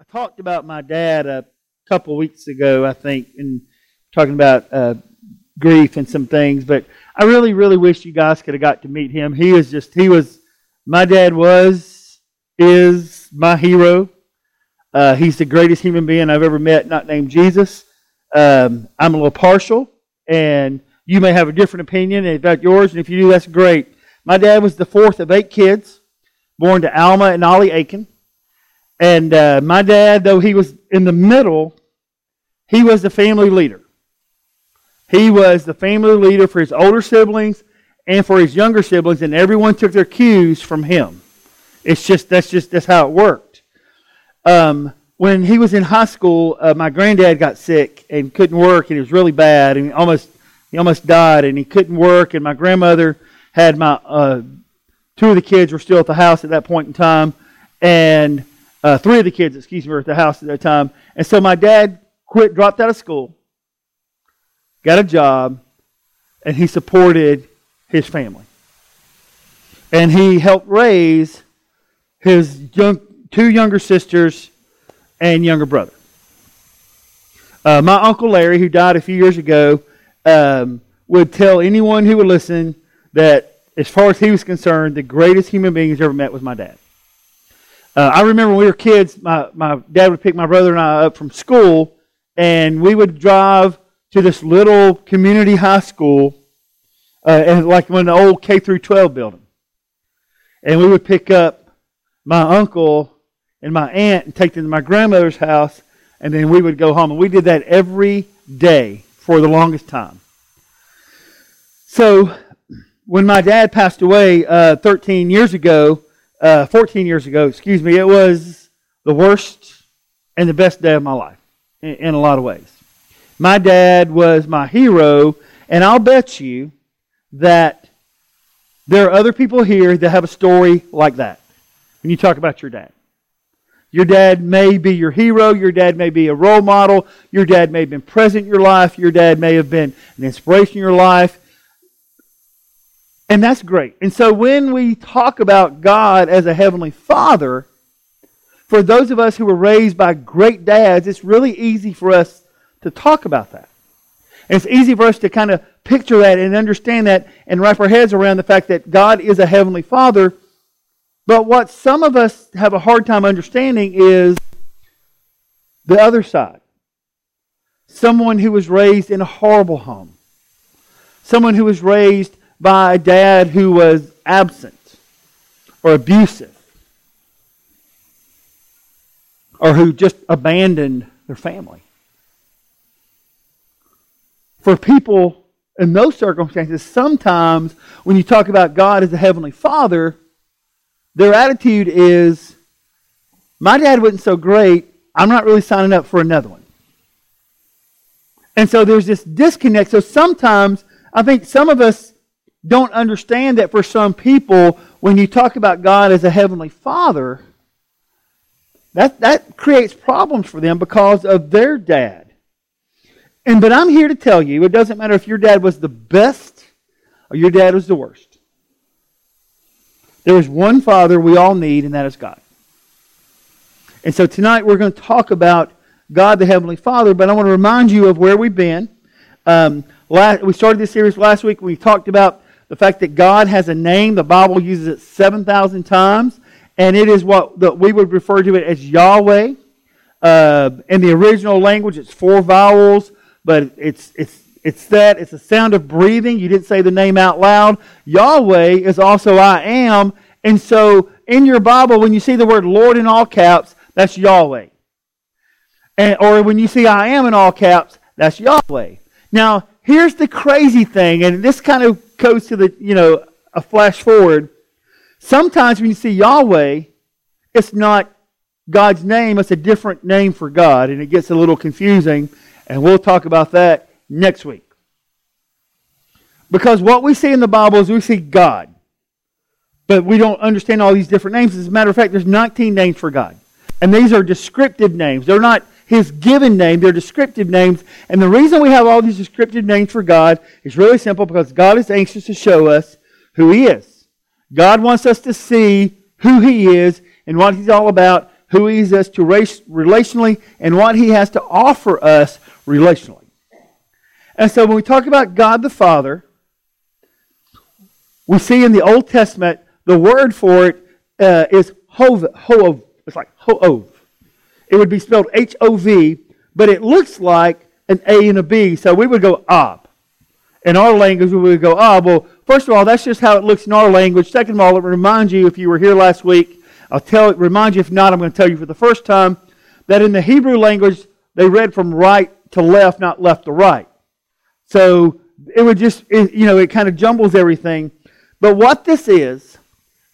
I talked about my dad a couple weeks ago, I think, and talking about uh, grief and some things. But I really, really wish you guys could have got to meet him. He is just, he was, my dad was, is my hero. Uh, he's the greatest human being I've ever met, not named Jesus. Um, I'm a little partial, and you may have a different opinion about yours, and if you do, that's great. My dad was the fourth of eight kids, born to Alma and Ollie Aiken. And uh, my dad, though he was in the middle, he was the family leader. He was the family leader for his older siblings and for his younger siblings, and everyone took their cues from him. It's just that's just that's how it worked. Um, when he was in high school, uh, my granddad got sick and couldn't work, and it was really bad, and he almost he almost died, and he couldn't work. And my grandmother had my uh, two of the kids were still at the house at that point in time, and uh, three of the kids, excuse me, were at the house at that time. And so my dad quit, dropped out of school, got a job, and he supported his family. And he helped raise his young, two younger sisters and younger brother. Uh, my uncle Larry, who died a few years ago, um, would tell anyone who would listen that, as far as he was concerned, the greatest human being he's ever met was my dad. Uh, I remember when we were kids, my, my dad would pick my brother and I up from school, and we would drive to this little community high school, uh, and like of the old K through 12 building. And we would pick up my uncle and my aunt and take them to my grandmother's house, and then we would go home. And we did that every day for the longest time. So when my dad passed away uh, 13 years ago, uh, 14 years ago, excuse me, it was the worst and the best day of my life in, in a lot of ways. My dad was my hero, and I'll bet you that there are other people here that have a story like that when you talk about your dad. Your dad may be your hero. Your dad may be a role model. Your dad may have been present in your life. Your dad may have been an inspiration in your life. And that's great. And so when we talk about God as a heavenly father, for those of us who were raised by great dads, it's really easy for us to talk about that. And it's easy for us to kind of picture that and understand that and wrap our heads around the fact that God is a heavenly father. But what some of us have a hard time understanding is the other side. Someone who was raised in a horrible home. Someone who was raised by a dad who was absent or abusive or who just abandoned their family. For people in those circumstances, sometimes when you talk about God as a heavenly father, their attitude is, my dad wasn't so great, I'm not really signing up for another one. And so there's this disconnect. So sometimes I think some of us don't understand that for some people, when you talk about God as a heavenly father, that, that creates problems for them because of their dad. And but I'm here to tell you, it doesn't matter if your dad was the best or your dad was the worst. There is one father we all need, and that is God. And so tonight we're going to talk about God the Heavenly Father, but I want to remind you of where we've been. Um, last, we started this series last week. We talked about the fact that God has a name. The Bible uses it 7,000 times, and it is what the, we would refer to it as Yahweh. Uh, in the original language, it's four vowels, but it's, it's, it's that. It's a sound of breathing. You didn't say the name out loud. Yahweh is also I am. And so in your Bible, when you see the word Lord in all caps, that's Yahweh. And, or when you see I am in all caps, that's Yahweh. Now, here's the crazy thing, and this kind of goes to the, you know, a flash forward. Sometimes when you see Yahweh, it's not God's name, it's a different name for God, and it gets a little confusing, and we'll talk about that next week. Because what we see in the Bible is we see God, but we don't understand all these different names. As a matter of fact, there's 19 names for God, and these are descriptive names. They're not his given name. They're descriptive names. And the reason we have all these descriptive names for God is really simple because God is anxious to show us who he is. God wants us to see who he is and what he's all about who He is to race relationally and what He has to offer us relationally. And so when we talk about God the Father, we see in the Old Testament the word for it uh, is hov, hov. It's like hov. It would be spelled H O V, but it looks like an A and a B. So we would go ab. In our language, we would go ab. Well, first of all, that's just how it looks in our language. Second of all, it reminds you, if you were here last week, I'll tell remind you, if not, I'm going to tell you for the first time, that in the Hebrew language, they read from right to left, not left to right. So it would just, it, you know, it kind of jumbles everything. But what this is,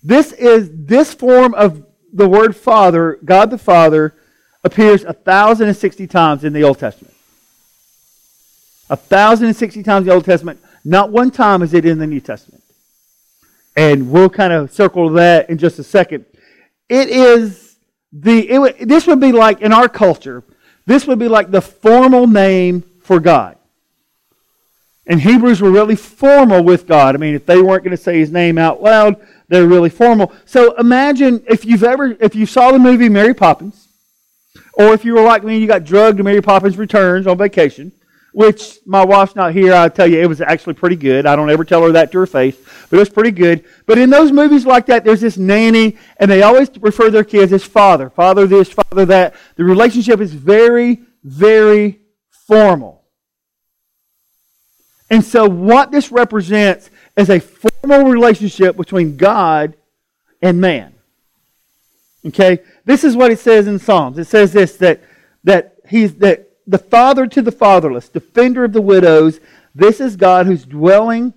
this is this form of the word Father, God the Father, appears a thousand and sixty times in the Old Testament. A thousand and sixty times in the Old Testament. Not one time is it in the New Testament. And we'll kind of circle that in just a second. It is the it, this would be like in our culture, this would be like the formal name for God. And Hebrews were really formal with God. I mean, if they weren't going to say his name out loud, they're really formal. So imagine if you've ever if you saw the movie Mary Poppins, or if you were like me and you got drugged to Mary Poppins Returns on vacation, which my wife's not here, I'll tell you it was actually pretty good. I don't ever tell her that to her face, but it was pretty good. But in those movies like that, there's this nanny, and they always refer to their kids as father, father this, father that. The relationship is very, very formal. And so, what this represents is a formal relationship between God and man. Okay? This is what it says in Psalms. It says this that that he's that the father to the fatherless, defender of the widows, this is God whose dwelling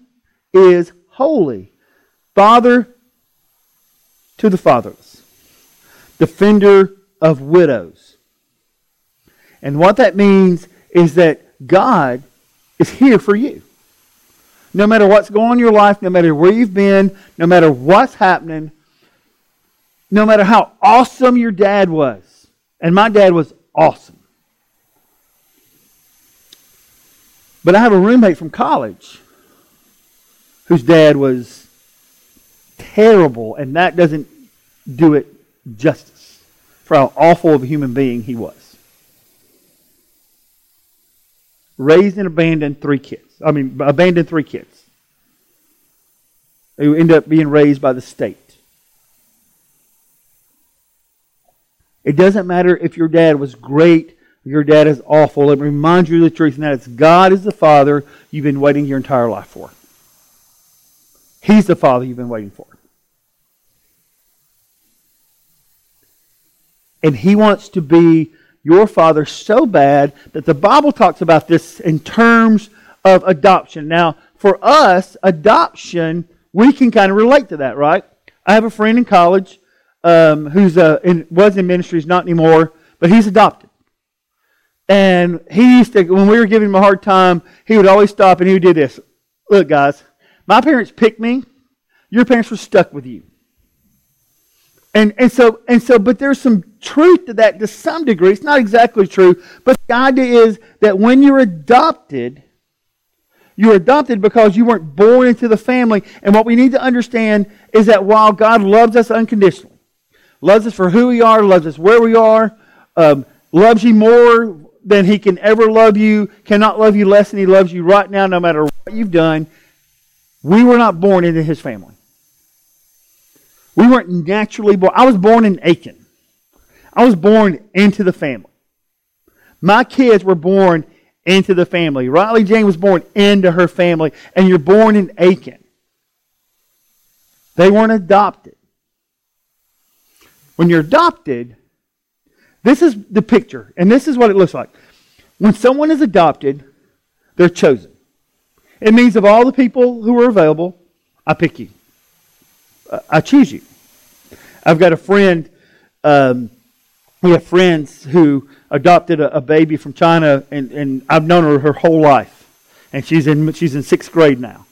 is holy. Father to the fatherless, defender of widows. And what that means is that God is here for you. No matter what's going on in your life, no matter where you've been, no matter what's happening, no matter how awesome your dad was. And my dad was awesome. But I have a roommate from college whose dad was terrible, and that doesn't do it justice for how awful of a human being he was raised and abandoned three kids. I mean, abandoned three kids who end up being raised by the state. It doesn't matter if your dad was great or your dad is awful. It reminds you of the truth, and that God is the Father you've been waiting your entire life for. He's the Father you've been waiting for. And He wants to be your father so bad that the Bible talks about this in terms of adoption. Now, for us, adoption, we can kind of relate to that, right? I have a friend in college um, who's uh, in, was in ministries, not anymore, but he's adopted. And he used to, when we were giving him a hard time, he would always stop and he would do this. Look, guys, my parents picked me. Your parents were stuck with you. And, and so and so, but there's some truth to that to some degree. It's not exactly true, but the idea is that when you're adopted, you're adopted because you weren't born into the family. And what we need to understand is that while God loves us unconditionally, loves us for who we are, loves us where we are, um, loves you more than he can ever love you, cannot love you less than he loves you right now, no matter what you've done, we were not born into his family. We weren't naturally born. I was born in Aiken. I was born into the family. My kids were born into the family. Riley Jane was born into her family, and you're born in Aiken. They weren't adopted. When you're adopted, this is the picture, and this is what it looks like. When someone is adopted, they're chosen. It means of all the people who are available, I pick you. I choose you. I've got a friend, um, we have friends who adopted a, a, baby from China, and, and I've known her her whole life. And she's in, she's in sixth grade now.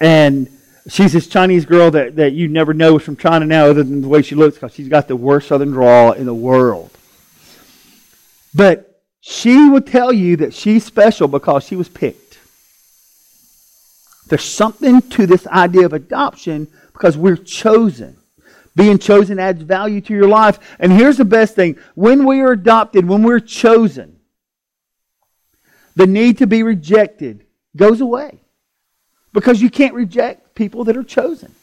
And she's this Chinese girl that, that you never know is from China now, other than the way she looks, because she's got the worst southern drawl in the world. But she would tell you that she's special because she was picked. There's something to this idea of adoption because we're chosen. Being chosen adds value to your life. And here's the best thing when we are adopted, when we're chosen, the need to be rejected goes away because you can't reject people that are chosen.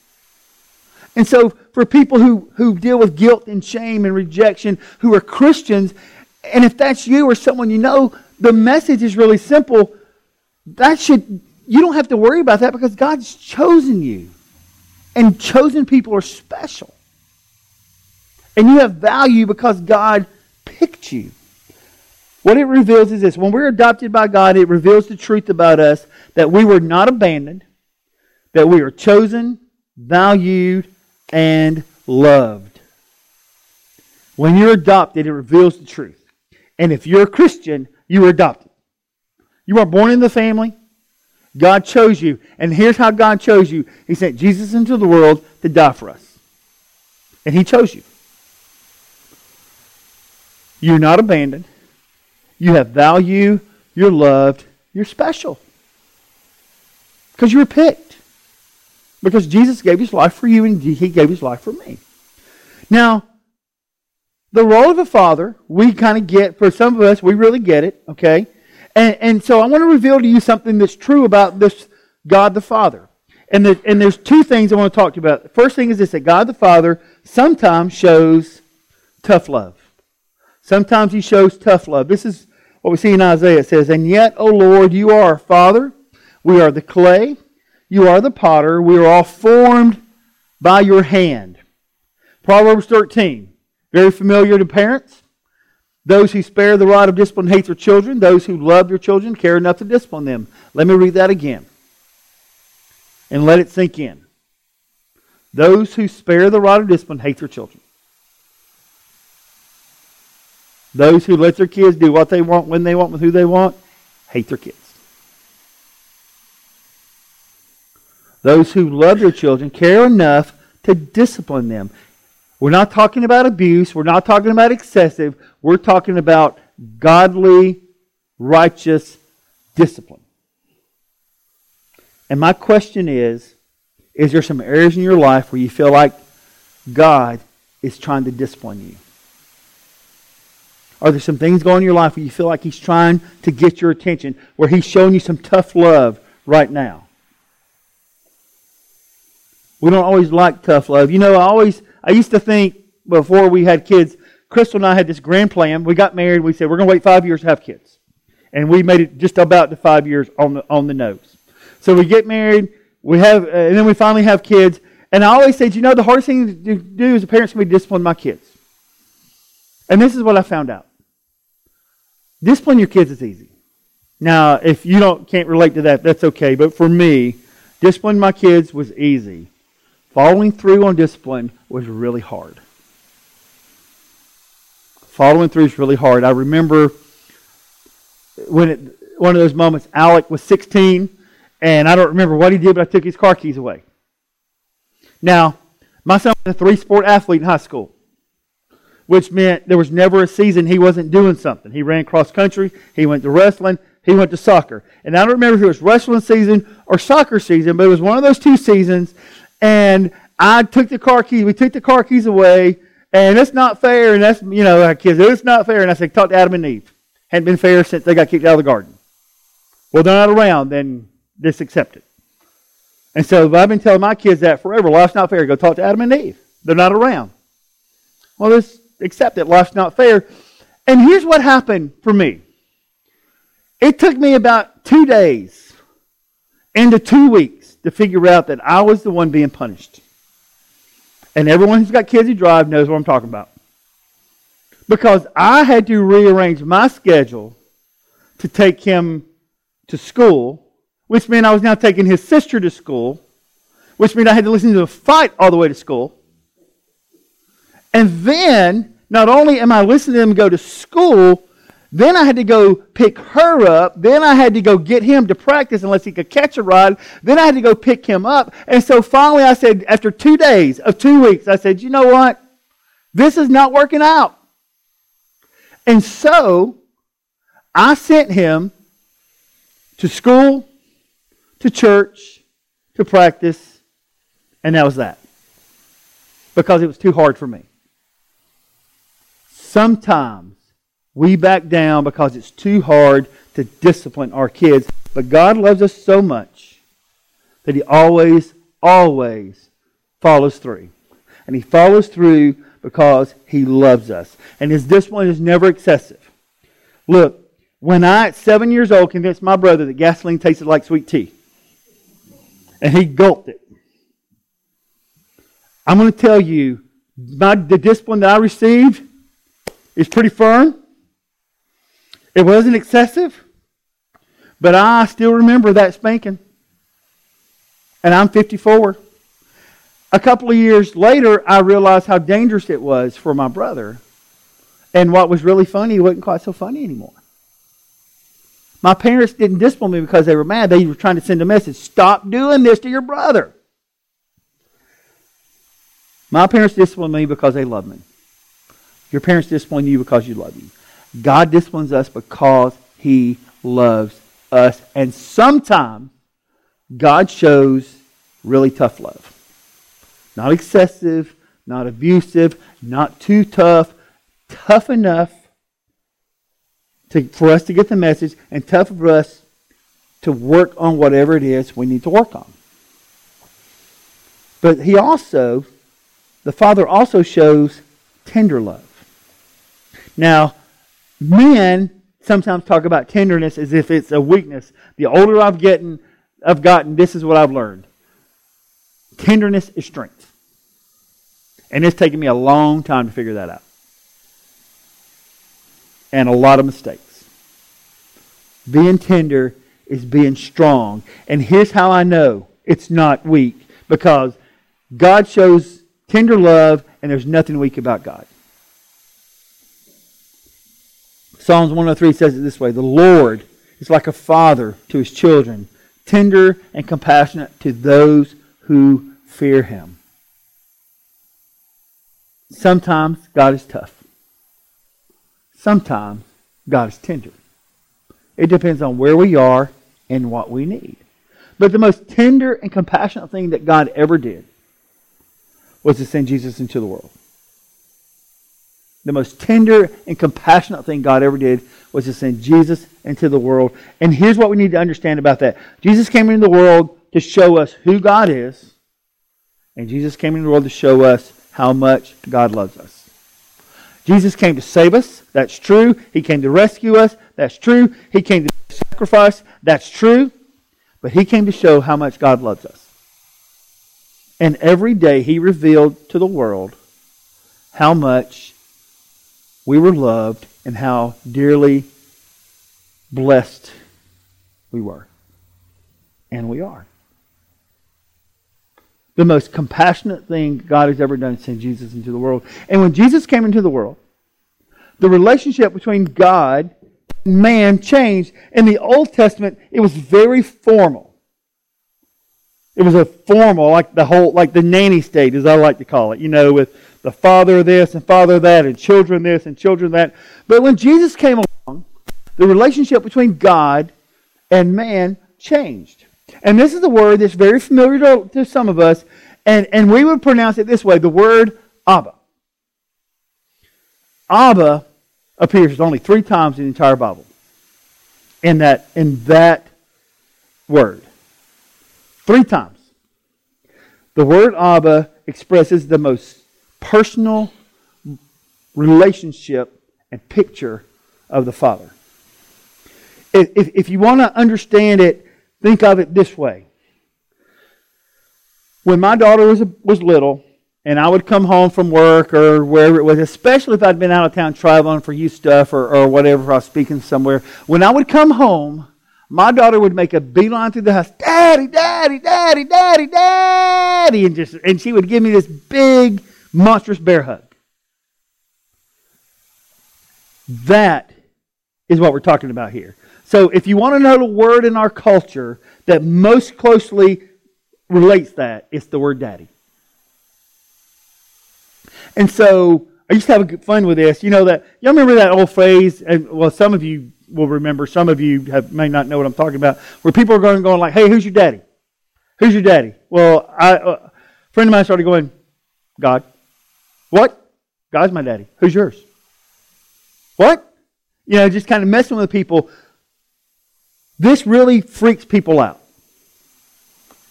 And so, for people who, who deal with guilt and shame and rejection, who are Christians, and if that's you or someone you know, the message is really simple. That should, you don't have to worry about that because God's chosen you. And chosen people are special. And you have value because God picked you. What it reveals is this when we're adopted by God, it reveals the truth about us that we were not abandoned, that we are chosen, valued, and loved. When you're adopted, it reveals the truth. And if you're a Christian, you are adopted. You are born in the family. God chose you. And here's how God chose you He sent Jesus into the world to die for us. And He chose you. You're not abandoned. You have value. You're loved. You're special. Because you were picked. Because Jesus gave his life for you and he gave his life for me. Now, the role of a father, we kind of get, for some of us, we really get it, okay? And, and so I want to reveal to you something that's true about this God the Father. And, the, and there's two things I want to talk to you about. The first thing is this that God the Father sometimes shows tough love. Sometimes he shows tough love. This is what we see in Isaiah. It says, And yet, O Lord, you are our Father. We are the clay. You are the potter. We are all formed by your hand. Proverbs 13. Very familiar to parents. Those who spare the rod of discipline hate their children. Those who love their children care enough to discipline them. Let me read that again. And let it sink in. Those who spare the rod of discipline hate their children. Those who let their kids do what they want, when they want, with who they want, hate their kids. Those who love their children care enough to discipline them. We're not talking about abuse. We're not talking about excessive. We're talking about godly, righteous discipline. And my question is Is there some areas in your life where you feel like God is trying to discipline you? Are there some things going in your life where you feel like He's trying to get your attention, where He's showing you some tough love right now? We don't always like tough love. You know, I always, I used to think before we had kids, Crystal and I had this grand plan. We got married. We said, we're going to wait five years to have kids. And we made it just about the five years on the, on the nose. So we get married, we have, uh, and then we finally have kids. And I always said, you know, the hardest thing to do as a parent is to be discipline my kids. And this is what I found out. Discipline your kids is easy. Now, if you don't can't relate to that, that's okay. But for me, discipline my kids was easy. Following through on discipline was really hard. Following through is really hard. I remember when it, one of those moments, Alec was 16, and I don't remember what he did, but I took his car keys away. Now, my son was a three sport athlete in high school which meant there was never a season he wasn't doing something. He ran cross country, he went to wrestling, he went to soccer. And I don't remember if it was wrestling season or soccer season, but it was one of those two seasons. And I took the car keys, we took the car keys away, and it's not fair. And that's, you know, our kids, it's not fair. And I said, talk to Adam and Eve. Hadn't been fair since they got kicked out of the garden. Well, they're not around, then just accept it. And so I've been telling my kids that forever. Life's not fair. Go talk to Adam and Eve. They're not around. Well, this accept it. Life's not fair. And here's what happened for me. It took me about two days into two weeks to figure out that I was the one being punished. And everyone who's got kids who drive knows what I'm talking about. Because I had to rearrange my schedule to take him to school, which meant I was now taking his sister to school, which meant I had to listen to a fight all the way to school. And then, not only am I listening to them go to school, then I had to go pick her up. Then I had to go get him to practice unless he could catch a ride. Then I had to go pick him up. And so finally I said, after two days of two weeks, I said, you know what? This is not working out. And so I sent him to school, to church, to practice, and that was that. because it was too hard for me. Sometimes we back down because it's too hard to discipline our kids. But God loves us so much that He always, always follows through. And He follows through because He loves us. And His discipline is never excessive. Look, when I, at seven years old, convinced my brother that gasoline tasted like sweet tea, and he gulped it, I'm going to tell you, my, the discipline that I received is pretty firm. It wasn't excessive, but I still remember that spanking. And I'm 54. A couple of years later, I realized how dangerous it was for my brother. And what was really funny wasn't quite so funny anymore. My parents didn't discipline me because they were mad. They were trying to send a message stop doing this to your brother. My parents disciplined me because they love me. Your parents discipline you because you love you. God disciplines us because He loves us. And sometimes God shows really tough love. Not excessive, not abusive, not too tough, tough enough to, for us to get the message, and tough for us to work on whatever it is we need to work on. But He also, the Father also shows tender love. Now, men sometimes talk about tenderness as if it's a weakness. The older I've gotten, I've gotten, this is what I've learned. Tenderness is strength. And it's taken me a long time to figure that out. And a lot of mistakes. Being tender is being strong. And here's how I know it's not weak because God shows tender love and there's nothing weak about God. Psalms 103 says it this way The Lord is like a father to his children, tender and compassionate to those who fear him. Sometimes God is tough. Sometimes God is tender. It depends on where we are and what we need. But the most tender and compassionate thing that God ever did was to send Jesus into the world. The most tender and compassionate thing God ever did was to send Jesus into the world. And here's what we need to understand about that Jesus came into the world to show us who God is, and Jesus came into the world to show us how much God loves us. Jesus came to save us. That's true. He came to rescue us. That's true. He came to sacrifice. That's true. But he came to show how much God loves us. And every day he revealed to the world how much we were loved and how dearly blessed we were. And we are. The most compassionate thing God has ever done is send Jesus into the world. And when Jesus came into the world, the relationship between God and man changed. In the Old Testament, it was very formal. It was a formal, like the whole, like the nanny state, as I like to call it, you know, with the father of this and father of that, and children this and children that. But when Jesus came along, the relationship between God and man changed. And this is a word that's very familiar to, to some of us, and, and we would pronounce it this way the word Abba. Abba appears only three times in the entire Bible. In that, in that word. Three times. The word Abba expresses the most personal relationship and picture of the Father. If, if you want to understand it, think of it this way. When my daughter was, was little, and I would come home from work or wherever it was, especially if I'd been out of town traveling for youth stuff or, or whatever, I was speaking somewhere. When I would come home, my daughter would make a beeline through the house, Daddy, Daddy, Daddy, Daddy, Daddy, and just and she would give me this big monstrous bear hug. That is what we're talking about here. So if you want to know the word in our culture that most closely relates that, it's the word daddy. And so I used to have fun with this. You know that y'all remember that old phrase, and well, some of you will remember, some of you have, may not know what I'm talking about, where people are going going like, "Hey, who's your daddy? Who's your daddy?" Well, I, uh, a friend of mine started going, "God." What? God's my daddy. Who's yours? What? You know, just kind of messing with people. This really freaks people out.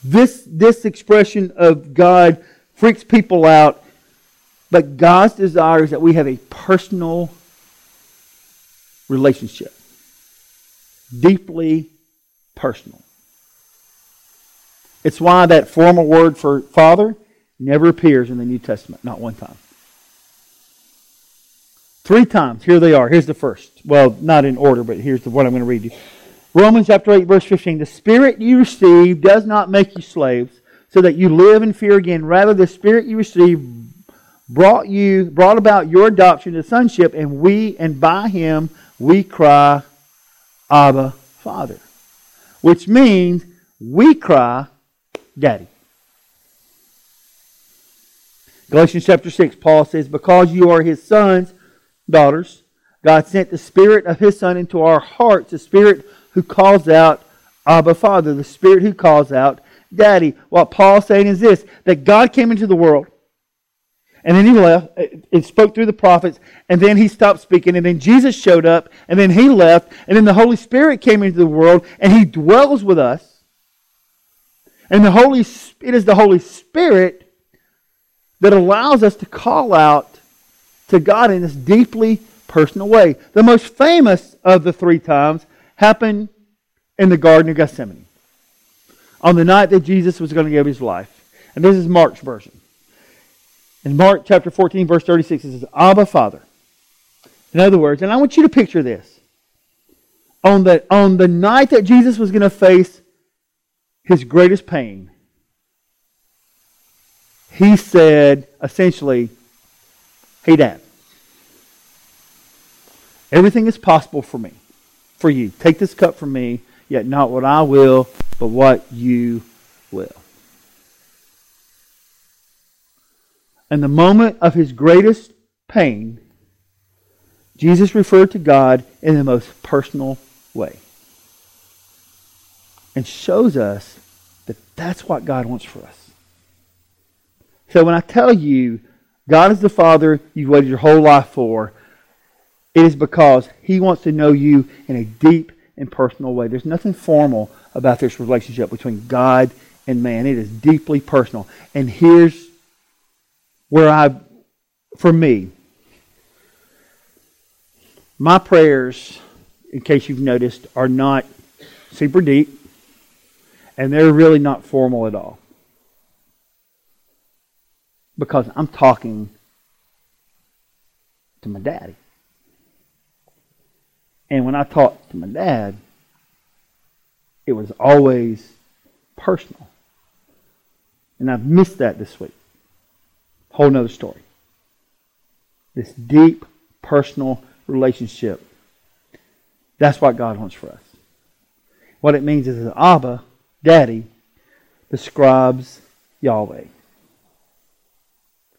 This, this expression of God freaks people out. But God's desire is that we have a personal relationship. Deeply personal. It's why that formal word for father never appears in the New Testament, not one time. Three times. Here they are. Here's the first. Well, not in order, but here's the one I'm going to read you. Romans chapter 8, verse 15. The Spirit you receive does not make you slaves, so that you live in fear again. Rather, the Spirit you receive brought you brought about your adoption to sonship, and we and by him we cry, Abba, Father. Which means we cry, Daddy. Galatians chapter 6, Paul says, Because you are his sons, daughters, God sent the Spirit of his Son into our hearts, the Spirit who calls out Abba Father, the Spirit who calls out Daddy. What Paul's saying is this that God came into the world, and then he left, it spoke through the prophets, and then he stopped speaking, and then Jesus showed up, and then he left, and then the Holy Spirit came into the world, and he dwells with us. And the Holy it is the Holy Spirit that allows us to call out to God in this deeply personal way. The most famous of the three times happened in the Garden of Gethsemane on the night that Jesus was going to give his life. And this is Mark's version. In Mark chapter 14, verse 36, it says, Abba, Father. In other words, and I want you to picture this. On the, on the night that Jesus was going to face his greatest pain, he said, essentially, Hey, Dad, everything is possible for me for you. Take this cup from me, yet not what I will, but what you will. In the moment of his greatest pain, Jesus referred to God in the most personal way and shows us that that's what God wants for us. So when I tell you God is the Father you've waited your whole life for, it is because He wants to know you in a deep and personal way. There's nothing formal about this relationship between God and man. It is deeply personal. And here's where I, for me, my prayers, in case you've noticed, are not super deep, and they're really not formal at all. Because I'm talking to my daddy. And when I talked to my dad, it was always personal. And I've missed that this week. Whole nother story. This deep personal relationship. That's what God wants for us. What it means is that Abba, Daddy, describes Yahweh.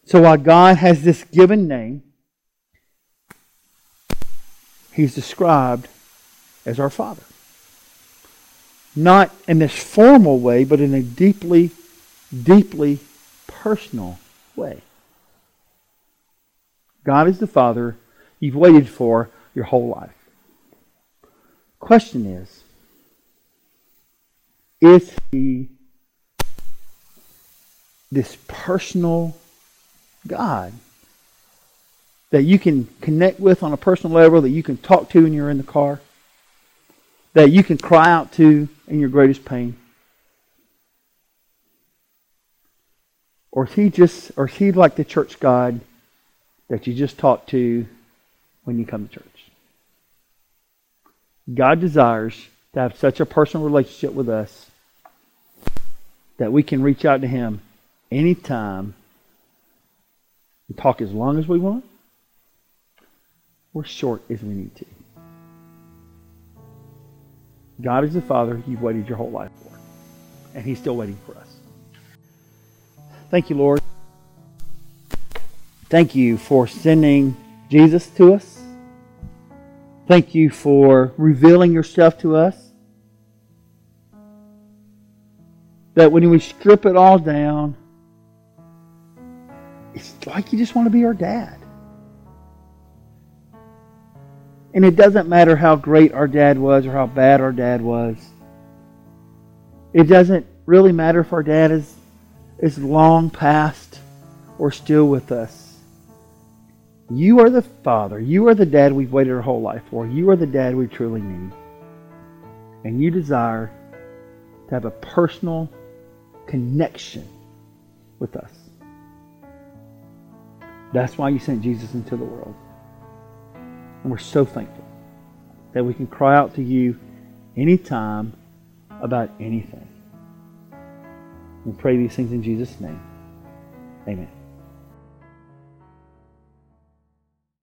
So while God has this given name, he's described as our Father. Not in this formal way, but in a deeply, deeply personal way. God is the Father you've waited for your whole life. Question is, is he this personal God that you can connect with on a personal level, that you can talk to when you're in the car, that you can cry out to in your greatest pain? Or is he just or is he like the church God that you just talk to when you come to church? God desires to have such a personal relationship with us that we can reach out to him anytime and talk as long as we want or short as we need to. God is the Father you've waited your whole life for, and He's still waiting for us. Thank you, Lord. Thank you for sending Jesus to us. Thank you for revealing yourself to us. That when we strip it all down, it's like you just want to be our dad. And it doesn't matter how great our dad was or how bad our dad was. It doesn't really matter if our dad is, is long past or still with us. You are the father. You are the dad we've waited our whole life for. You are the dad we truly need. And you desire to have a personal connection with us. That's why you sent Jesus into the world. And we're so thankful that we can cry out to you anytime about anything. We pray these things in Jesus' name. Amen.